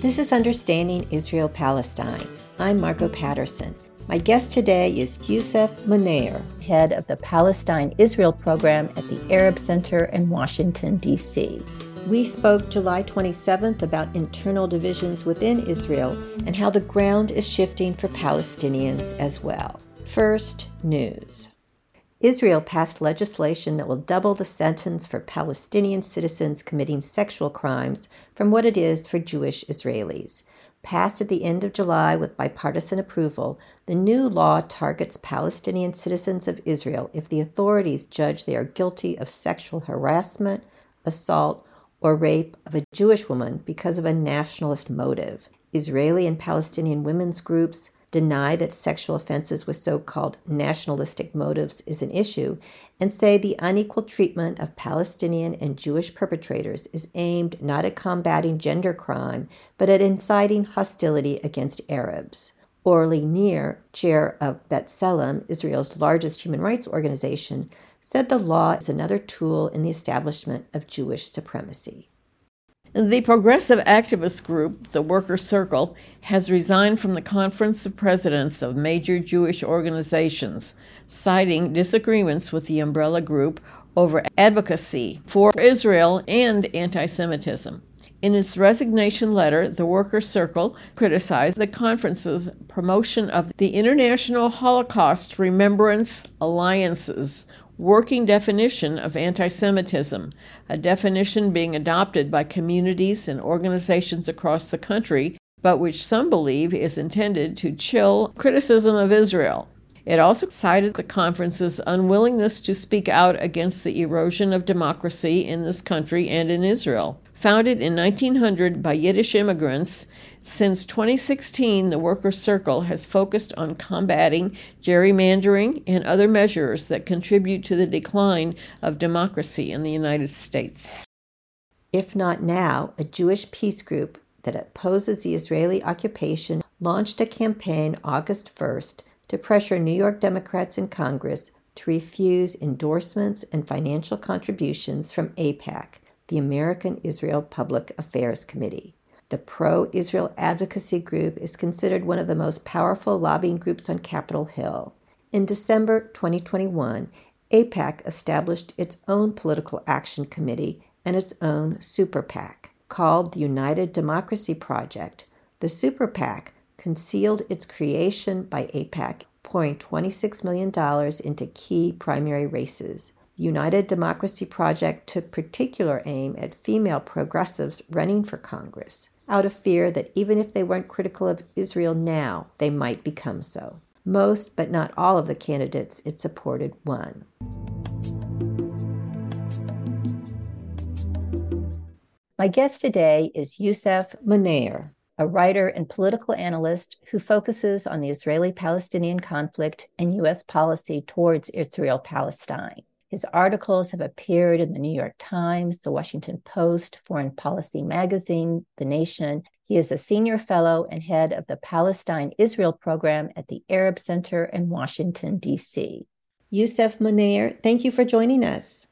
This is Understanding Israel Palestine. I'm Margot Patterson. My guest today is Yousef Munayyer, head of the Palestine Israel program at the Arab Center in Washington, D.C. We spoke July 27th about internal divisions within Israel and how the ground is shifting for Palestinians as well. First, news. Israel passed legislation that will double the sentence for Palestinian citizens committing sexual crimes from what it is for Jewish Israelis. Passed at the end of July with bipartisan approval, the new law targets Palestinian citizens of Israel if the authorities judge they are guilty of sexual harassment, assault, or rape of a Jewish woman because of a nationalist motive. Israeli and Palestinian women's groups, deny that sexual offenses with so called nationalistic motives is an issue, and say the unequal treatment of Palestinian and Jewish perpetrators is aimed not at combating gender crime, but at inciting hostility against Arabs. Orly Nir, chair of B'Tselem, Israel's largest human rights organization, said the law is another tool in the establishment of Jewish supremacy. The progressive activist group, the Worker Circle, has resigned from the Conference of Presidents of major Jewish organizations, citing disagreements with the umbrella group over advocacy for Israel and anti Semitism. In its resignation letter, the Worker Circle criticized the conference's promotion of the International Holocaust Remembrance Alliance's working definition of anti Semitism, a definition being adopted by communities and organizations across the country, but which some believe is intended to chill criticism of Israel. It also cited the conference's unwillingness to speak out against the erosion of democracy in this country and in Israel. Founded in 1900 by Yiddish immigrants, since 2016, the Workers' Circle has focused on combating gerrymandering and other measures that contribute to the decline of democracy in the United States. IfNotNow, a Jewish peace group that opposes the Israeli occupation launched a campaign August 1st to pressure New York Democrats in Congress to refuse endorsements and financial contributions from AIPAC, the American Israel Public Affairs Committee. The pro Israel advocacy group is considered one of the most powerful lobbying groups on Capitol Hill. In December 2021, AIPAC established its own political action committee and its own super PAC called the United Democracy Project. The super PAC concealed its creation by AIPAC, pouring $26 million into key primary races. The United Democracy Project took particular aim at female progressives running for Congress, out of fear that even if they weren't critical of Israel now, they might become so. Most, but not all, of the candidates it supported won. My guest today is Yousef Munayyer, a writer and political analyst who focuses on the Israeli Palestinian conflict and U.S. policy towards Israel Palestine. His articles have appeared in the New York Times, the Washington Post, Foreign Policy Magazine, The Nation. He is a senior fellow and head of the Palestine Israel program at the Arab Center in Washington, D.C. Yousef Munayyer, thank you for joining us.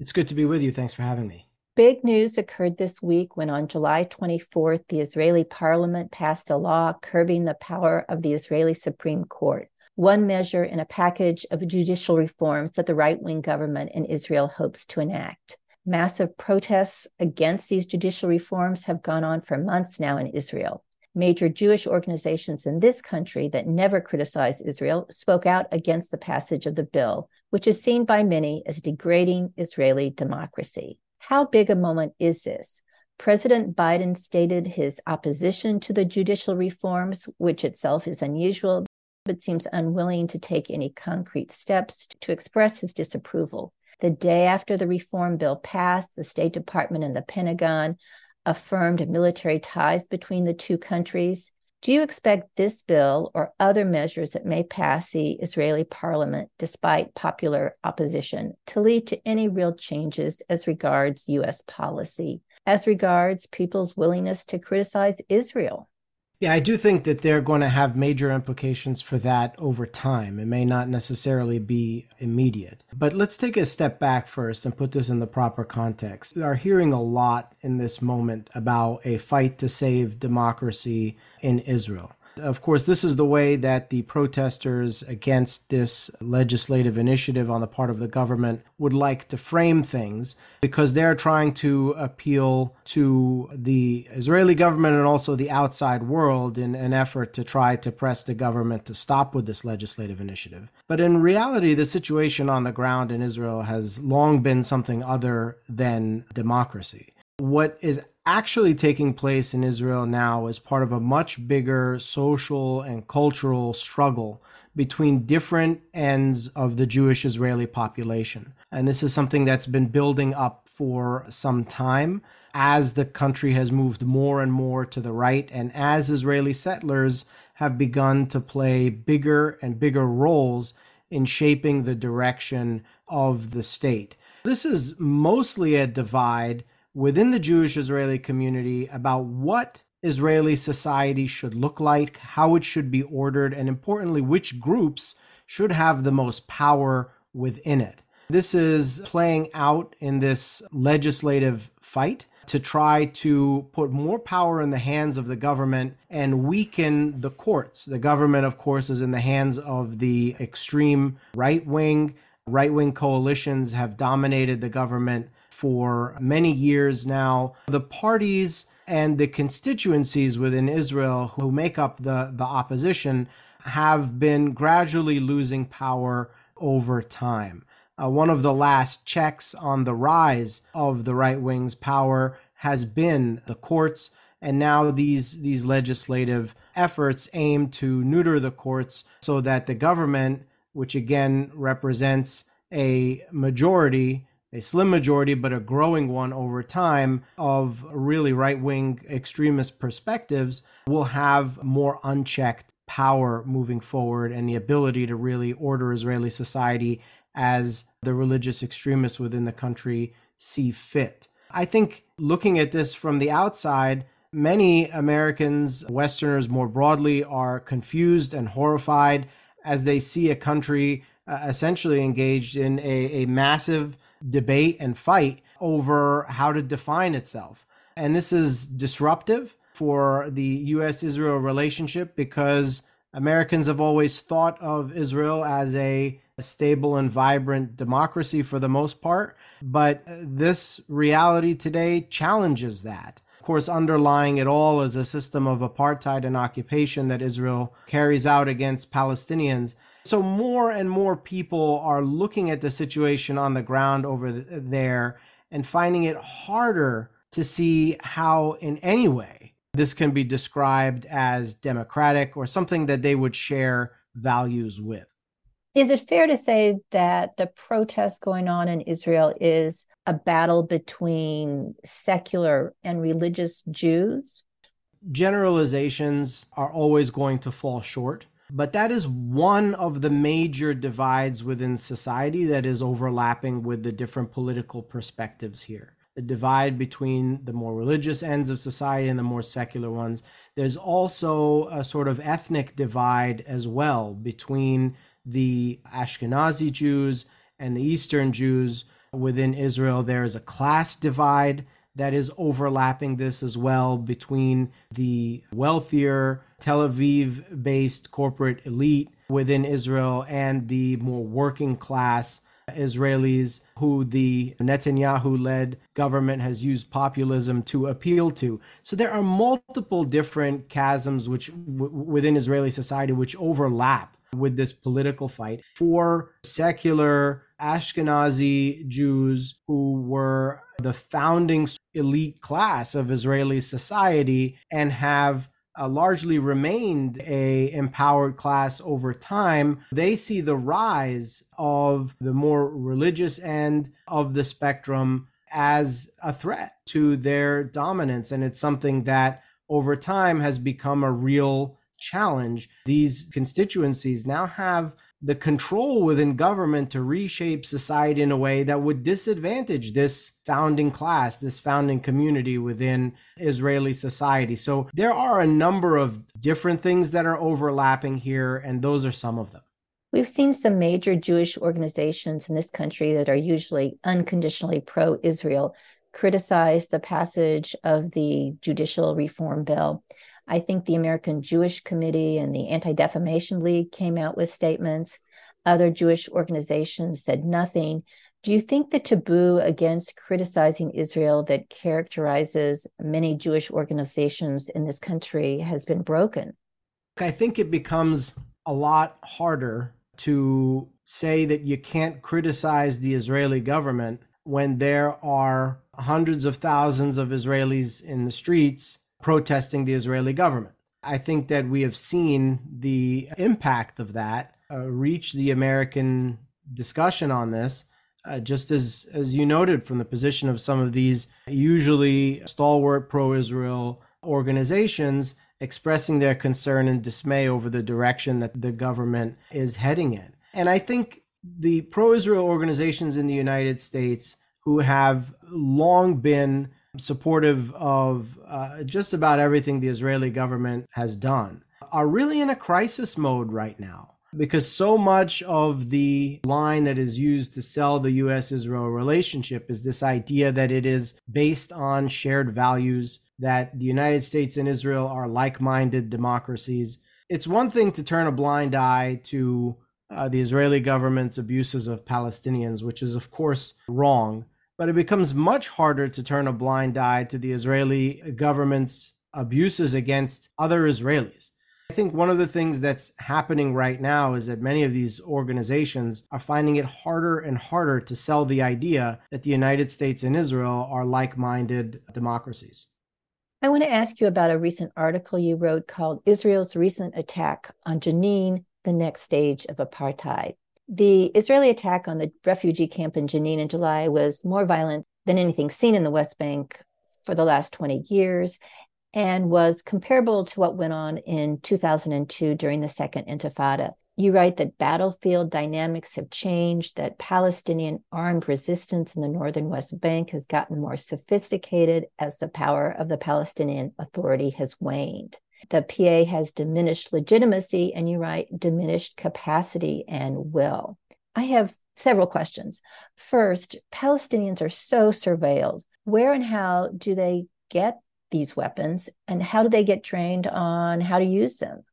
It's good to be with you. Thanks for having me. Big news occurred this week when, on July 24th, the Israeli parliament passed a law curbing the power of the Israeli Supreme Court one measure in a package of judicial reforms that the right wing government in Israel hopes to enact. Massive protests against these judicial reforms have gone on for months now in Israel. Major Jewish organizations in this country that never criticized Israel spoke out against the passage of the bill, which is seen by many as degrading Israeli democracy. How big a moment is this? President Biden stated his opposition to the judicial reforms, which itself is unusual but seems unwilling to take any concrete steps to express his disapproval. The day after the reform bill passed, the State Department and the Pentagon affirmed military ties between the two countries. Do you expect this bill or other measures that may pass the Israeli parliament, despite popular opposition, to lead to any real changes as regards U.S. policy, as regards people's willingness to criticize Israel? Yeah, I do think that they're going to have major implications for that over time. It may not necessarily be immediate. But let's take a step back first and put this in the proper context. We are hearing a lot in this moment about a fight to save democracy in Israel. Of course, this is the way that the protesters against this legislative initiative on the part of the government would like to frame things because they're trying to appeal to the Israeli government and also the outside world in an effort to try to press the government to stop with this legislative initiative. But in reality, the situation on the ground in Israel has long been something other than democracy. What is actually taking place in Israel now is part of a much bigger social and cultural struggle between different ends of the Jewish Israeli population. And this is something that's been building up for some time as the country has moved more and more to the right, and as Israeli settlers have begun to play bigger and bigger roles in shaping the direction of the state. This is mostly a divide within the Jewish Israeli community about what Israeli society should look like, how it should be ordered, and importantly, which groups should have the most power within it. This is playing out in this legislative fight to try to put more power in the hands of the government and weaken the courts. The government, of course, is in the hands of the extreme right wing. Right wing coalitions have dominated the government for many years now. The parties and the constituencies within Israel who make up the, the opposition have been gradually losing power over time. Uh, one of the last checks on the rise of the right wing's power has been the courts, and now these these legislative efforts aim to neuter the courts so that the government, which again represents a majority a slim majority, but a growing one over time of really right wing extremist perspectives will have more unchecked power moving forward and the ability to really order Israeli society as the religious extremists within the country see fit. I think looking at this from the outside, many Americans, Westerners more broadly, are confused and horrified as they see a country uh, essentially engaged in a, a massive debate and fight over how to define itself. And this is disruptive for the US Israel relationship because Americans have always thought of Israel as a, a, stable and vibrant democracy for the most part. But this reality today challenges that. Of course, underlying it all is a system of apartheid and occupation that Israel carries out against Palestinians. So more and more people are looking at the situation on the ground over there and finding it harder to see how, in any way, this can be described as democratic or something that they would share values with. Is it fair to say that the protest going on in Israel is a battle between secular and religious Jews? Generalizations are always going to fall short. But that is one of the major divides within society that is overlapping with the different political perspectives here. The divide between the more religious ends of society and the more secular ones. There's also a sort of ethnic divide as well between the Ashkenazi Jews and the Eastern Jews within Israel. There is a class divide that is overlapping this as well between the wealthier Tel Aviv based corporate elite within Israel and the more working class Israelis who the Netanyahu led government has used populism to appeal to. So there are multiple different chasms which w- within Israeli society which overlap with this political fight for secular Ashkenazi Jews who were the founding elite class of Israeli society and have uh, largely remained a empowered class over time they see the rise of the more religious end of the spectrum as a threat to their dominance and it's something that over time has become a real challenge. These constituencies now have the control within government to reshape society in a way that would disadvantage this founding class, this founding community within Israeli society. So there are a number of different things that are overlapping here, and those are some of them. We've seen some major Jewish organizations in this country that are usually unconditionally pro Israel criticize the passage of the judicial reform bill. I think the American Jewish Committee and the Anti Defamation League came out with statements. Other Jewish organizations said nothing. Do you think the taboo against criticizing Israel that characterizes many Jewish organizations in this country has been broken? I think it becomes a lot harder to say that you can't criticize the Israeli government when there are hundreds of thousands of Israelis in the streets protesting the Israeli government. I think that we have seen the impact of that uh, reach the American discussion on this. Uh, just as as you noted from the position of some of these usually stalwart pro-Israel organizations expressing their concern and dismay over the direction that the government is heading in. And I think the pro-Israel organizations in the United States who have long been supportive of uh, just about everything the Israeli government has done, are really in a crisis mode right now because so much of the line that is used to sell the US Israel relationship is this idea that it is based on shared values, that the United States and Israel are like minded democracies. It's one thing to turn a blind eye to uh, the Israeli government's abuses of Palestinians, which is, of course, wrong but it becomes much harder to turn a blind eye to the Israeli government's abuses against other Israelis. I think one of the things that's happening right now is that many of these organizations are finding it harder and harder to sell the idea that the United States and Israel are like minded democracies. I want to ask you about a recent article you wrote called Israel's Recent Attack on Jenin, the Next Stage of Apartheid. The Israeli attack on the refugee camp in Jenin in July was more violent than anything seen in the West Bank for the last 20 years and was comparable to what went on in 2002 during the Second Intifada. You write that battlefield dynamics have changed, that Palestinian armed resistance in the northern West Bank has gotten more sophisticated as the power of the Palestinian Authority has waned the PA has diminished legitimacy and you write diminished capacity and will. I have several questions. First, Palestinians are so surveilled. Where and how do they get these weapons and how do they get trained on how to use them?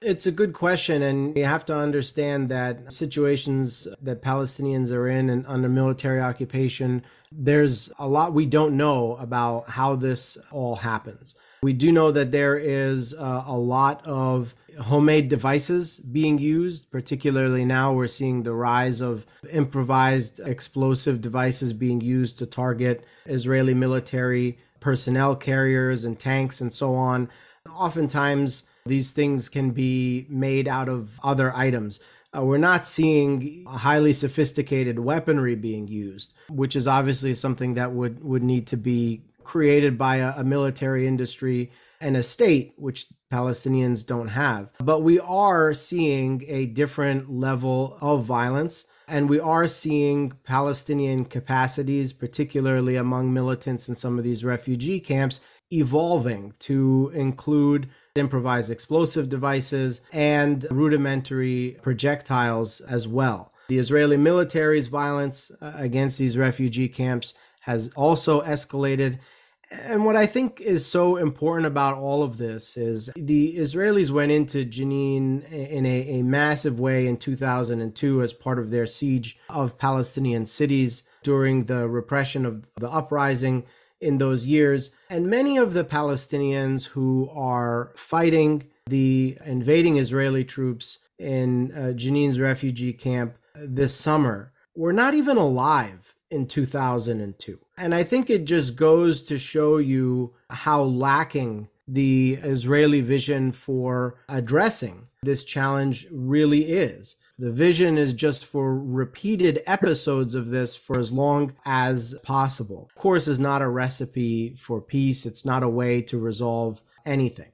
It's a good question, and you have to understand that situations that Palestinians are in and under military occupation, there's a lot we don't know about how this all happens. We do know that there is uh, a lot of homemade devices being used, particularly now we're seeing the rise of improvised explosive devices being used to target Israeli military personnel carriers and tanks and so on. Oftentimes, these things can be made out of other items. Uh, we're not seeing highly sophisticated weaponry being used, which is obviously something that would, would need to be created by a, a military industry and a state, which Palestinians don't have. But we are seeing a different level of violence. And we are seeing Palestinian capacities, particularly among militants in some of these refugee camps, evolving to include improvised explosive devices and rudimentary projectiles as well. The Israeli military's violence uh, against these refugee camps has also escalated. And what I think is so important about all of this is the Israelis went into Jenin in a, a, massive way in 2002 as part of their siege of Palestinian cities during the repression of the uprising in those years. And many of the Palestinians who are fighting the invading Israeli troops in uh, Jenin's refugee camp this summer were not even alive in 2002. And I think it just goes to show you how lacking the Israeli vision for addressing this challenge really is. The vision is just for repeated episodes of this for as long as possible. Of course, is not a recipe for peace. It's not a way to resolve anything.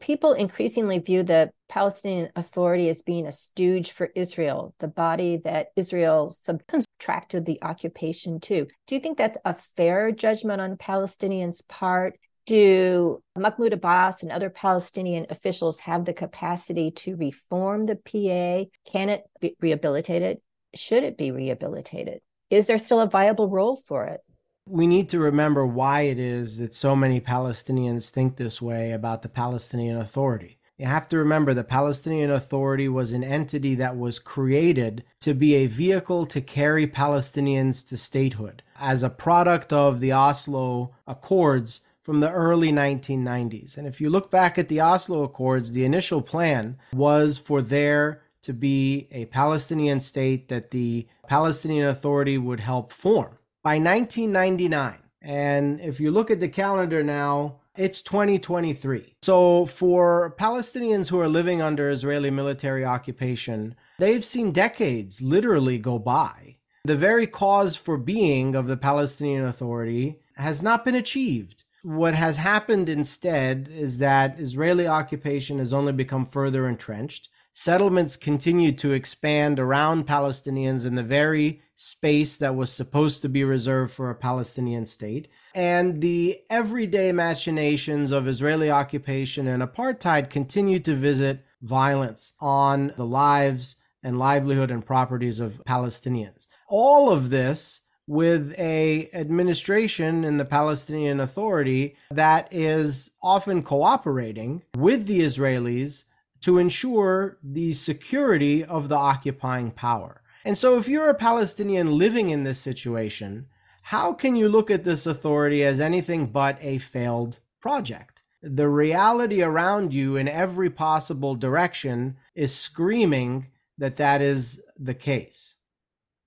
People increasingly view the Palestinian Authority as being a stooge for Israel, the body that Israel subcontracted the occupation to. Do you think that's a fair judgment on Palestinians' part? Do Mahmoud Abbas and other Palestinian officials have the capacity to reform the PA? Can it be rehabilitated? Should it be rehabilitated? Is there still a viable role for it? We need to remember why it is that so many Palestinians think this way about the Palestinian Authority. You have to remember the Palestinian Authority was an entity that was created to be a vehicle to carry Palestinians to statehood. As a product of the Oslo Accords, from the early 1990s. And if you look back at the Oslo Accords, the initial plan was for there to be a Palestinian state that the Palestinian Authority would help form by 1999. And if you look at the calendar now, it's 2023. So for Palestinians who are living under Israeli military occupation, they've seen decades literally go by. The very cause for being of the Palestinian Authority has not been achieved what has happened instead is that Israeli occupation has only become further entrenched. Settlements continue to expand around Palestinians in the very space that was supposed to be reserved for a Palestinian state. And the everyday machinations of Israeli occupation and apartheid continue to visit violence on the lives and livelihood and properties of Palestinians. All of this with a administration in the Palestinian Authority that is often cooperating with the Israelis to ensure the security of the occupying power. And so if you're a Palestinian living in this situation, how can you look at this authority as anything but a failed project? The reality around you in every possible direction is screaming that that is the case.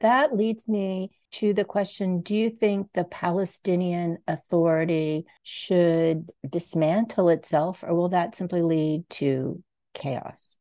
That leads me to the question Do you think the Palestinian Authority should dismantle itself, or will that simply lead to chaos?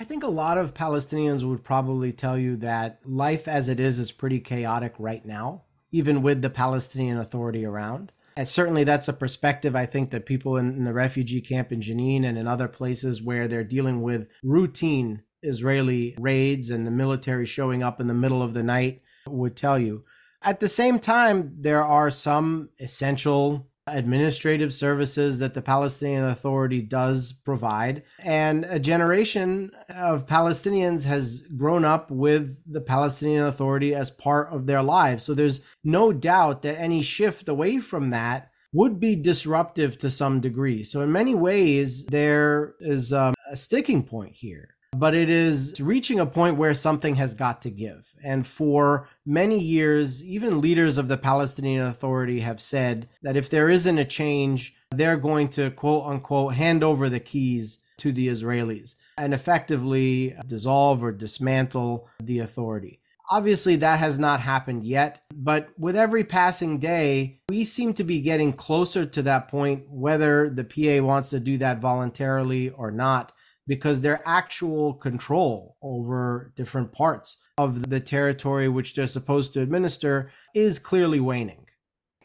I think a lot of Palestinians would probably tell you that life as it is is pretty chaotic right now, even with the Palestinian Authority around. And certainly that's a perspective I think that people in, in the refugee camp in Jenin and in other places where they're dealing with routine Israeli raids and the military showing up in the middle of the night would tell you. At the same time, there are some essential administrative services that the Palestinian Authority does provide. And a generation of Palestinians has grown up with the Palestinian Authority as part of their lives. So there's no doubt that any shift away from that would be disruptive to some degree. So, in many ways, there is um, a sticking point here but it is reaching a point where something has got to give. And for many years, even leaders of the Palestinian Authority have said that if there isn't a change, they're going to quote unquote hand over the keys to the Israelis and effectively dissolve or dismantle the authority. Obviously, that has not happened yet, but with every passing day, we seem to be getting closer to that point, whether the PA wants to do that voluntarily or not because their actual control over different parts of the territory which they're supposed to administer is clearly waning.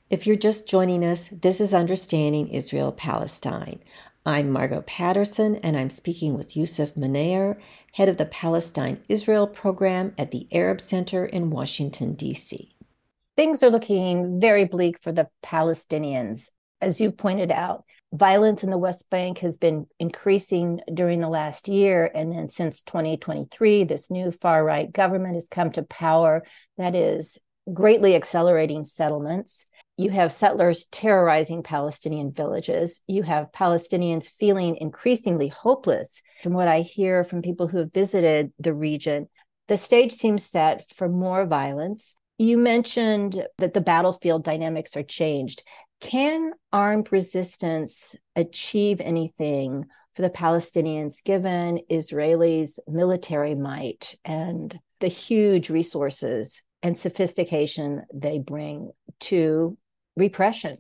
If you're just joining us, this is Understanding Israel Palestine. I'm Margot Patterson, and I'm speaking with Yousef Munayyer, head of the Palestine Israel program at the Arab Center in Washington, D.C. Things are looking very bleak for the Palestinians. As you pointed out, violence in the West Bank has been increasing during the last year. And then since 2023, this new far right government has come to power that is greatly accelerating settlements. You have settlers terrorizing Palestinian villages. You have Palestinians feeling increasingly hopeless. From what I hear from people who have visited the region, the stage seems set for more violence. You mentioned that the battlefield dynamics are changed. Can armed resistance achieve anything for the Palestinians given Israelis' military might and the huge resources and sophistication they bring to repression?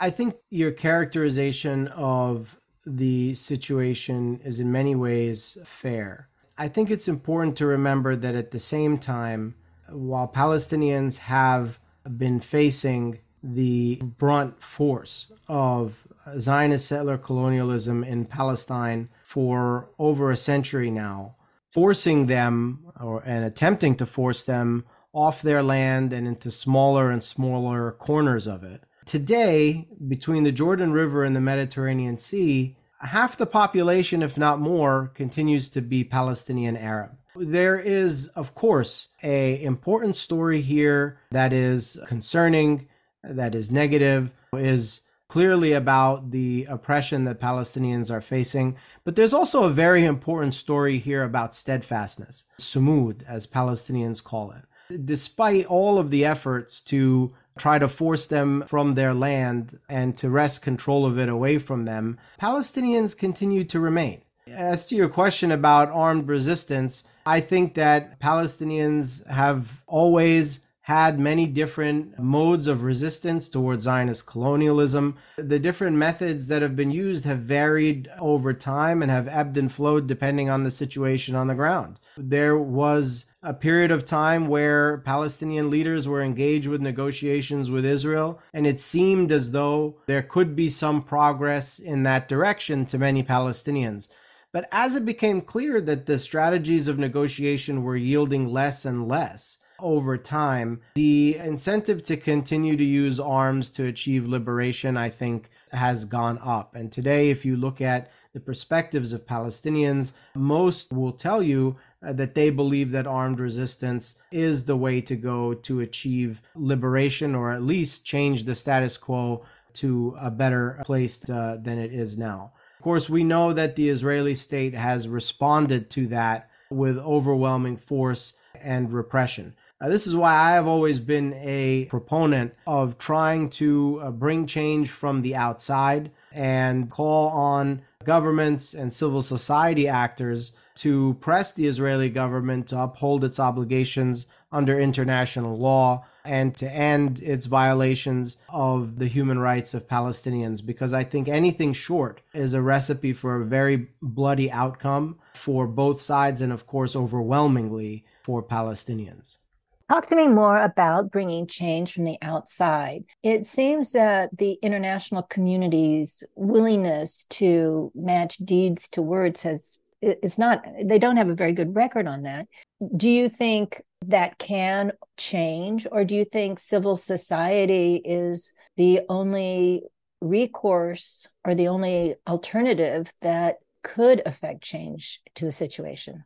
I think your characterization of the situation is in many ways fair. I think it's important to remember that at the same time, while Palestinians have been facing the brunt force of Zionist settler colonialism in Palestine for over a century now, forcing them or and attempting to force them off their land and into smaller and smaller corners of it. Today, between the Jordan River and the Mediterranean Sea, half the population, if not more, continues to be Palestinian Arab. There is, of course, a important story here that is concerning, that is negative, is clearly about the oppression that Palestinians are facing. But there's also a very important story here about steadfastness, sumud, as Palestinians call it. Despite all of the efforts to try to force them from their land and to wrest control of it away from them, Palestinians continue to remain. As to your question about armed resistance, I think that Palestinians have always had many different modes of resistance towards Zionist colonialism. The different methods that have been used have varied over time and have ebbed and flowed depending on the situation on the ground. There was a period of time where Palestinian leaders were engaged with negotiations with Israel, and it seemed as though there could be some progress in that direction to many Palestinians. But as it became clear that the strategies of negotiation were yielding less and less, over time. The incentive to continue to use arms to achieve liberation, I think, has gone up. And today, if you look at the perspectives of Palestinians, most will tell you uh, that they believe that armed resistance is the way to go to achieve liberation or at least change the status quo to a better place uh, than it is now. Of course, we know that the Israeli state has responded to that with overwhelming force and repression. Uh, this is why I have always been a proponent of trying to uh, bring change from the outside and call on governments and civil society actors to press the Israeli government to uphold its obligations under international law and to end its violations of the human rights of Palestinians because I think anything short is a recipe for a very bloody outcome for both sides and, of course, overwhelmingly for Palestinians. Talk to me more about bringing change from the outside. It seems that the international community's willingness to match deeds to words has is not they don't have a very good record on that. Do you think that can change or do you think civil society is the only recourse or the only alternative that could affect change to the situation?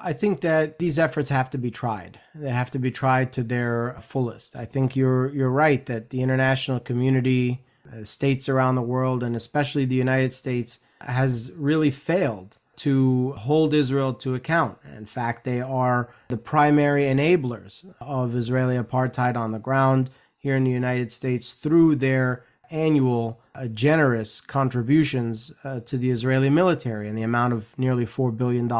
I think that these efforts have to be tried. They have to be tried to their fullest. I think you're you're right that the international community, uh, states around the world, and especially the United States, has really failed to hold Israel to account. In fact, they are the primary enablers of Israeli apartheid on the ground here in the United States through their annual uh, generous contributions uh, to the Israeli military in the amount of nearly $4 billion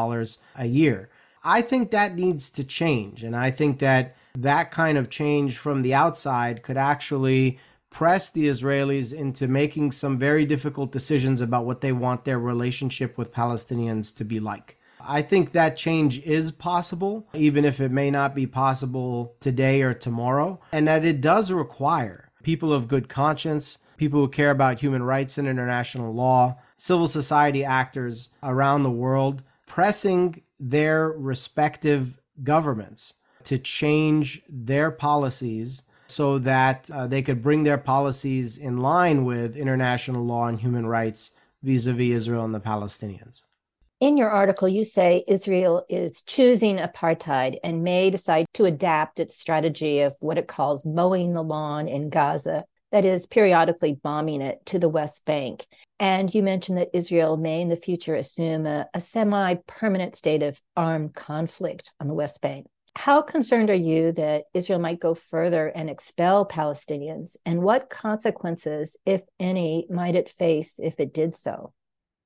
a year. I think that needs to change. And I think that that kind of change from the outside could actually press the Israelis into making some very difficult decisions about what they want their relationship with Palestinians to be like. I think that change is possible, even if it may not be possible today or tomorrow, and that it does require people of good conscience, people who care about human rights and international law, civil society actors around the world pressing their respective governments to change their policies so that uh, they could bring their policies in line with international law and human rights vis a vis Israel and the Palestinians. In your article, you say Israel is choosing apartheid and may decide to adapt its strategy of what it calls mowing the lawn in Gaza, that is, periodically bombing it to the West Bank. And you mentioned that Israel may in the future assume a, a semi permanent state of armed conflict on the West Bank. How concerned are you that Israel might go further and expel Palestinians? And what consequences, if any, might it face if it did so?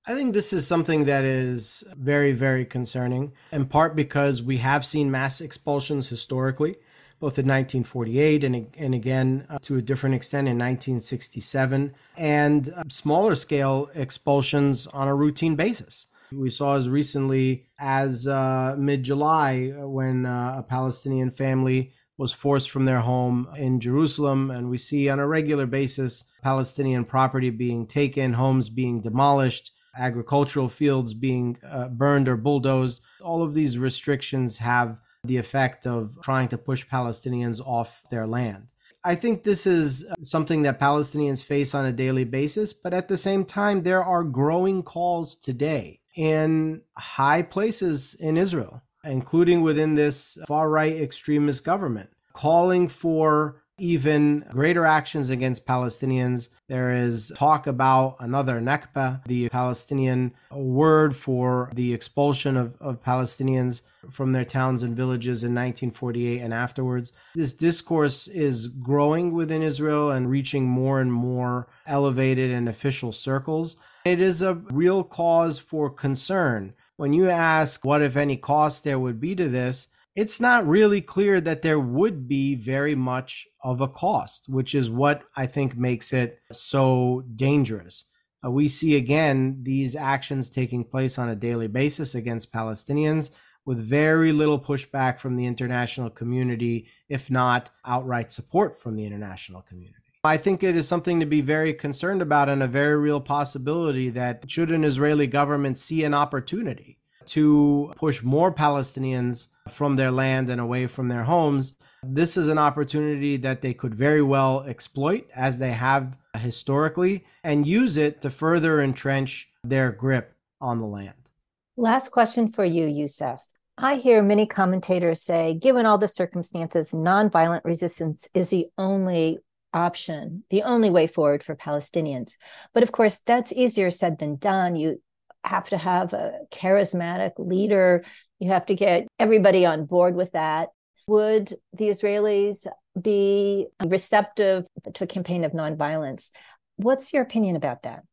I think this is something that is very, very concerning, in part because we have seen mass expulsions historically, both in 1948 and, and again uh, to a different extent in 1967, and uh, smaller scale expulsions on a routine basis. We saw as recently as uh, mid July when uh, a Palestinian family was forced from their home in Jerusalem. And we see on a regular basis Palestinian property being taken, homes being demolished, agricultural fields being uh, burned or bulldozed. All of these restrictions have the effect of trying to push Palestinians off their land. I think this is something that Palestinians face on a daily basis, but at the same time, there are growing calls today in high places in Israel, including within this far right extremist government, calling for even greater actions against Palestinians. There is talk about another Nakba, the Palestinian word for the expulsion of, of Palestinians from their towns and villages in 1948 and afterwards. This discourse is growing within Israel and reaching more and more elevated and official circles. It is a real cause for concern. When you ask what, if any, cost there would be to this, it's not really clear that there would be very much of a cost, which is what I think makes it so dangerous. Uh, we see again these actions taking place on a daily basis against Palestinians with very little pushback from the international community, if not outright support from the international community. I think it is something to be very concerned about and a very real possibility that should an Israeli government see an opportunity to push more Palestinians from their land and away from their homes. This is an opportunity that they could very well exploit, as they have historically, and use it to further entrench their grip on the land. Last question for you, Yousef. I hear many commentators say, given all the circumstances, nonviolent resistance is the only option, the only way forward for Palestinians. But of course, that's easier said than done. You have to have a charismatic leader. You have to get everybody on board with that. Would the Israelis be receptive to a campaign of nonviolence? What's your opinion about that?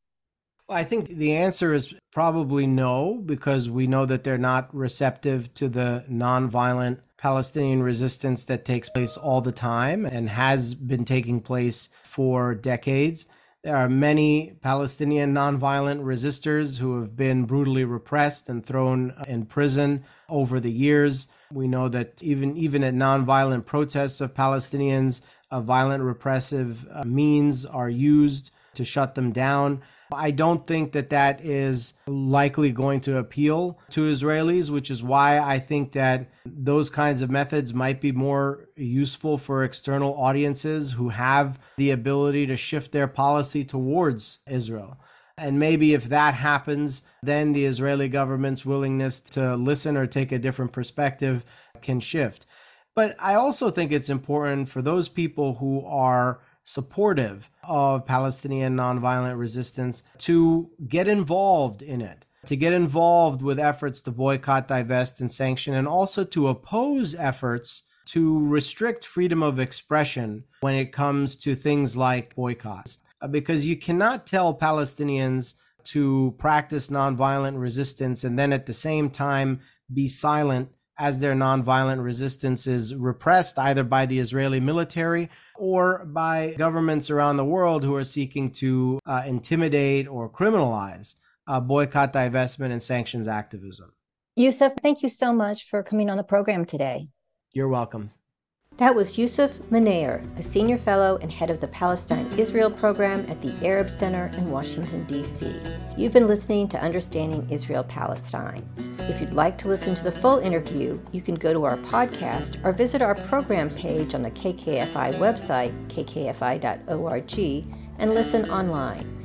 Well, I think the answer is probably no, because we know that they're not receptive to the nonviolent Palestinian resistance that takes place all the time and has been taking place for decades. There are many Palestinian nonviolent resistors who have been brutally repressed and thrown in prison over the years. We know that even even at nonviolent protests of Palestinians, uh, violent repressive uh, means are used to shut them down. I don't think that that is likely going to appeal to Israelis, which is why I think that those kinds of methods might be more useful for external audiences who have the ability to shift their policy towards Israel. And maybe if that happens, then the Israeli government's willingness to listen or take a different perspective can shift. But I also think it's important for those people who are supportive of Palestinian nonviolent resistance to get involved in it, to get involved with efforts to boycott, divest, and sanction, and also to oppose efforts to restrict freedom of expression when it comes to things like boycotts. Uh, because you cannot tell Palestinians to practice nonviolent resistance and then at the same time be silent as their nonviolent resistance is repressed either by the Israeli military or by governments around the world who are seeking to uh, intimidate or criminalize uh, boycott, divestment, and sanctions activism. Yousef, thank you so much for coming on the program today. You're welcome. That was Yousef Munayyer, a senior fellow and head of the Palestine Israel program at the Arab Center in Washington, D.C. You've been listening to Understanding Israel Palestine. If you'd like to listen to the full interview, you can go to our podcast or visit our program page on the KKFI website, kkfi.org, and listen online.